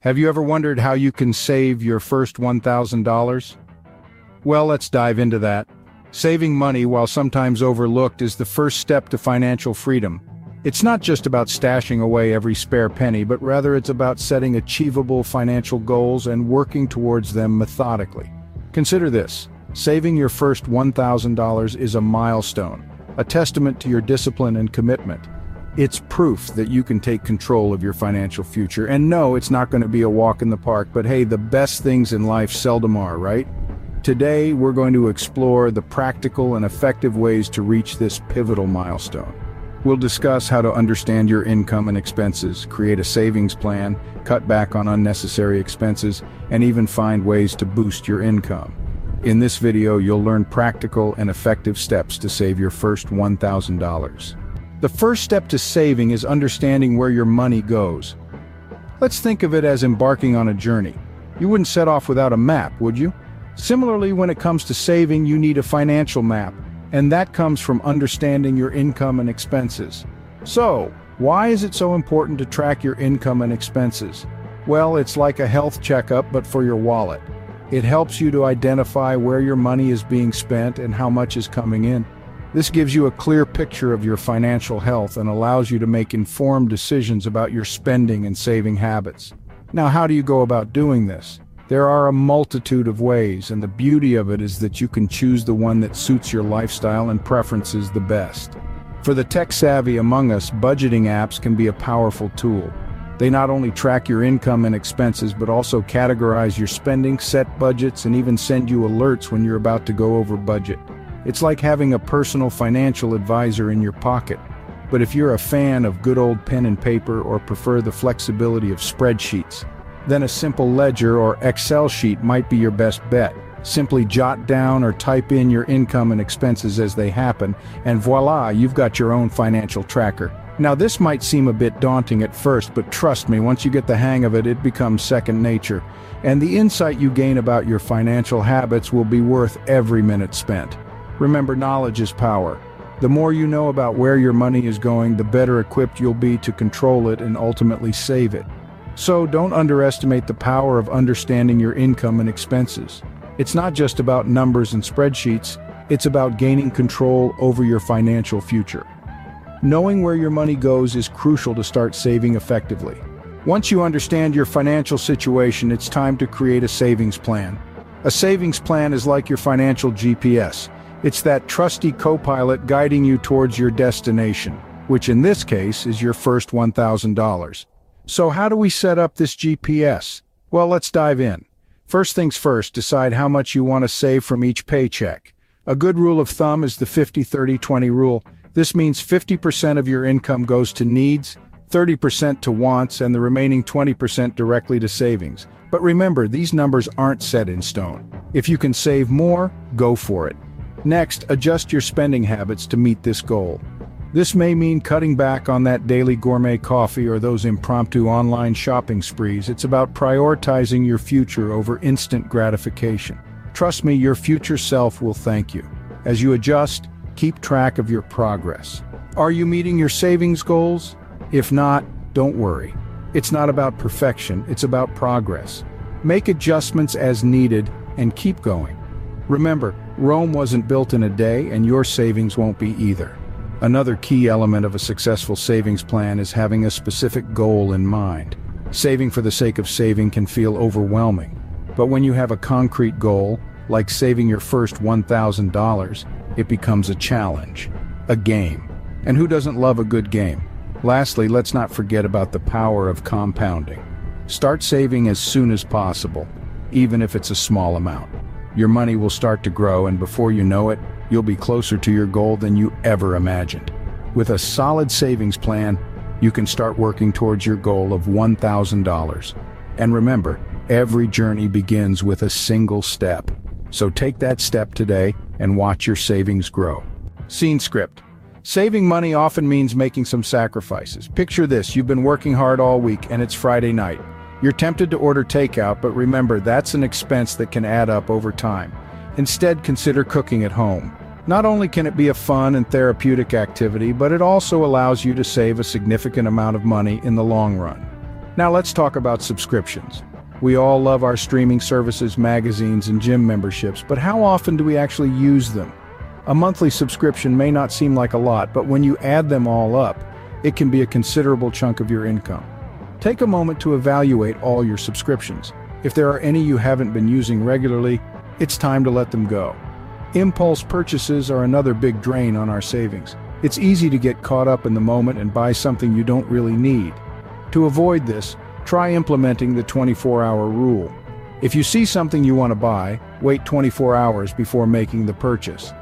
Have you ever wondered how you can save your first $1,000? Well, let's dive into that. Saving money, while sometimes overlooked, is the first step to financial freedom. It's not just about stashing away every spare penny, but rather it's about setting achievable financial goals and working towards them methodically. Consider this. Saving your first $1,000 is a milestone, a testament to your discipline and commitment. It's proof that you can take control of your financial future. And no, it's not going to be a walk in the park, but hey, the best things in life seldom are, right? Today, we're going to explore the practical and effective ways to reach this pivotal milestone. We'll discuss how to understand your income and expenses, create a savings plan, cut back on unnecessary expenses, and even find ways to boost your income. In this video, you'll learn practical and effective steps to save your first $1,000. The first step to saving is understanding where your money goes. Let's think of it as embarking on a journey. You wouldn't set off without a map, would you? Similarly, when it comes to saving, you need a financial map, and that comes from understanding your income and expenses. So, why is it so important to track your income and expenses? Well, it's like a health checkup, but for your wallet. It helps you to identify where your money is being spent and how much is coming in. This gives you a clear picture of your financial health and allows you to make informed decisions about your spending and saving habits. Now, how do you go about doing this? There are a multitude of ways, and the beauty of it is that you can choose the one that suits your lifestyle and preferences the best. For the tech-savvy among us, budgeting apps can be a powerful tool. They not only track your income and expenses, but also categorize your spending, set budgets, and even send you alerts when you're about to go over budget. It's like having a personal financial advisor in your pocket. But if you're a fan of good old pen and paper or prefer the flexibility of spreadsheets, then a simple ledger or Excel sheet might be your best bet. Simply jot down or type in your income and expenses as they happen, and voila, you've got your own financial tracker. Now this might seem a bit daunting at first, but trust me, once you get the hang of it, it becomes second nature. And the insight you gain about your financial habits will be worth every minute spent. Remember, knowledge is power. The more you know about where your money is going, the better equipped you'll be to control it and ultimately save it. So don't underestimate the power of understanding your income and expenses. It's not just about numbers and spreadsheets, it's about gaining control over your financial future. Knowing where your money goes is crucial to start saving effectively. Once you understand your financial situation, it's time to create a savings plan. A savings plan is like your financial GPS. It's that trusty co-pilot guiding you towards your destination, which in this case is your first $1,000. So how do we set up this GPS? Well, let's dive in. First things first, decide how much you want to save from each paycheck. A good rule of thumb is the 50-30-20 rule. This means 50% of your income goes to needs, 30% to wants, and the remaining 20% directly to savings. But remember, these numbers aren't set in stone. If you can save more, go for it. Next, adjust your spending habits to meet this goal. This may mean cutting back on that daily gourmet coffee or those impromptu online shopping sprees. It's about prioritizing your future over instant gratification. Trust me, your future self will thank you. As you adjust, keep track of your progress. Are you meeting your savings goals? If not, don't worry. It's not about perfection, it's about progress. Make adjustments as needed and keep going. Remember, Rome wasn't built in a day and your savings won't be either. Another key element of a successful savings plan is having a specific goal in mind. Saving for the sake of saving can feel overwhelming. But when you have a concrete goal, like saving your first $1,000, it becomes a challenge, a game. And who doesn't love a good game? Lastly, let's not forget about the power of compounding. Start saving as soon as possible, even if it's a small amount. Your money will start to grow and before you know it, you'll be closer to your goal than you ever imagined. With a solid savings plan, you can start working towards your goal of $1,000. And remember, every journey begins with a single step. So take that step today and watch your savings grow. Scene script. Saving money often means making some sacrifices. Picture this, you've been working hard all week and it's Friday night. You're tempted to order takeout, but remember that's an expense that can add up over time. Instead, consider cooking at home. Not only can it be a fun and therapeutic activity, but it also allows you to save a significant amount of money in the long run. Now let's talk about subscriptions. We all love our streaming services, magazines, and gym memberships, but how often do we actually use them? A monthly subscription may not seem like a lot, but when you add them all up, it can be a considerable chunk of your income. Take a moment to evaluate all your subscriptions. If there are any you haven't been using regularly, it's time to let them go. Impulse purchases are another big drain on our savings. It's easy to get caught up in the moment and buy something you don't really need. To avoid this, try implementing the 24-hour rule. If you see something you want to buy, wait 24 hours before making the purchase.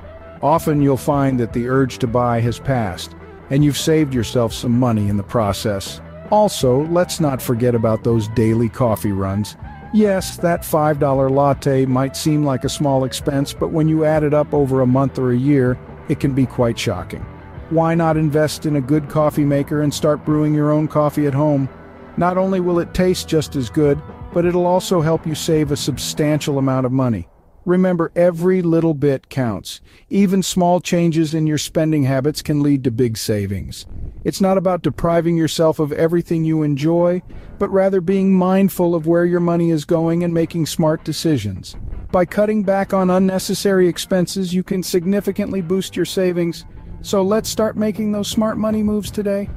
Often you'll find that the urge to buy has passed, and you've saved yourself some money in the process. Also, let's not forget about those daily coffee runs. Yes, that $5 latte might seem like a small expense, but when you add it up over a month or a year, it can be quite shocking. Why not invest in a good coffee maker and start brewing your own coffee at home? Not only will it taste just as good, but it'll also help you save a substantial amount of money. Remember, every little bit counts. Even small changes in your spending habits can lead to big savings. It's not about depriving yourself of everything you enjoy, but rather being mindful of where your money is going and making smart decisions. By cutting back on unnecessary expenses, you can significantly boost your savings. So let's start making those smart money moves today.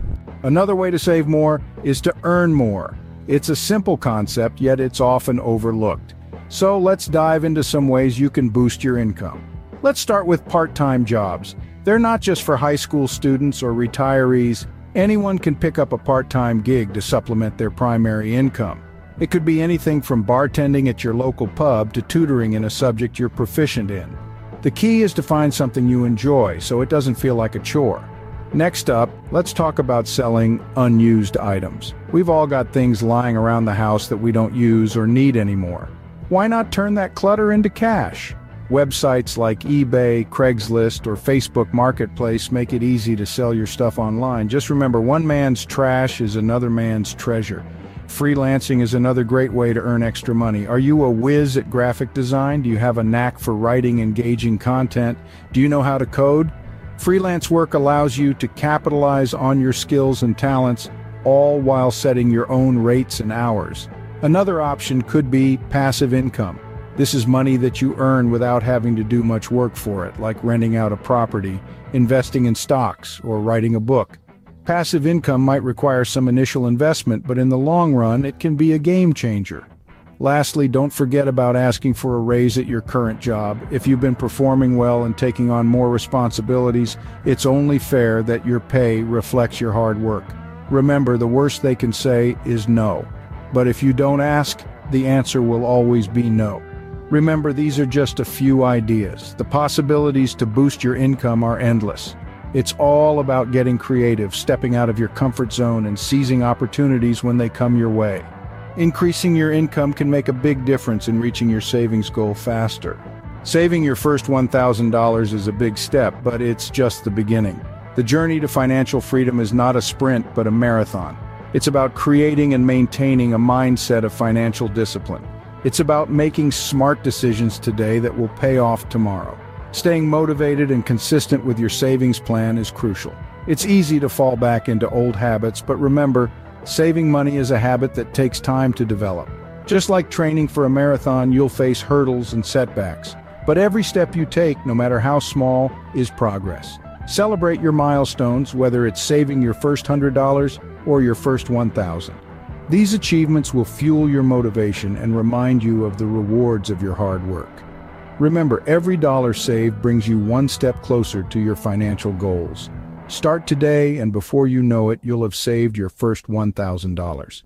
Another way to save more is to earn more. It's a simple concept, yet it's often overlooked. So let's dive into some ways you can boost your income. Let's start with part-time jobs. They're not just for high school students or retirees. Anyone can pick up a part-time gig to supplement their primary income. It could be anything from bartending at your local pub to tutoring in a subject you're proficient in. The key is to find something you enjoy so it doesn't feel like a chore. Next up, let's talk about selling unused items. We've all got things lying around the house that we don't use or need anymore. Why not turn that clutter into cash? Websites like eBay, Craigslist, or Facebook Marketplace make it easy to sell your stuff online. Just remember, one man's trash is another man's treasure. Freelancing is another great way to earn extra money. Are you a whiz at graphic design? Do you have a knack for writing engaging content? Do you know how to code? Freelance work allows you to capitalize on your skills and talents, all while setting your own rates and hours. Another option could be passive income. This is money that you earn without having to do much work for it, like renting out a property, investing in stocks, or writing a book. Passive income might require some initial investment, but in the long run, it can be a game changer. Lastly, don't forget about asking for a raise at your current job. If you've been performing well and taking on more responsibilities, it's only fair that your pay reflects your hard work. Remember, the worst they can say is no. But if you don't ask, the answer will always be no. Remember, these are just a few ideas. The possibilities to boost your income are endless. It's all about getting creative, stepping out of your comfort zone, and seizing opportunities when they come your way. Increasing your income can make a big difference in reaching your savings goal faster. Saving your first $1,000 is a big step, but it's just the beginning. The journey to financial freedom is not a sprint, but a marathon. It's about creating and maintaining a mindset of financial discipline. It's about making smart decisions today that will pay off tomorrow. Staying motivated and consistent with your savings plan is crucial. It's easy to fall back into old habits, but remember, saving money is a habit that takes time to develop. Just like training for a marathon, you'll face hurdles and setbacks. But every step you take, no matter how small, is progress. Celebrate your milestones, whether it's saving your first $100 or your first 1,000. These achievements will fuel your motivation and remind you of the rewards of your hard work. Remember, every dollar saved brings you one step closer to your financial goals. Start today and before you know it, you'll have saved your first $1,000.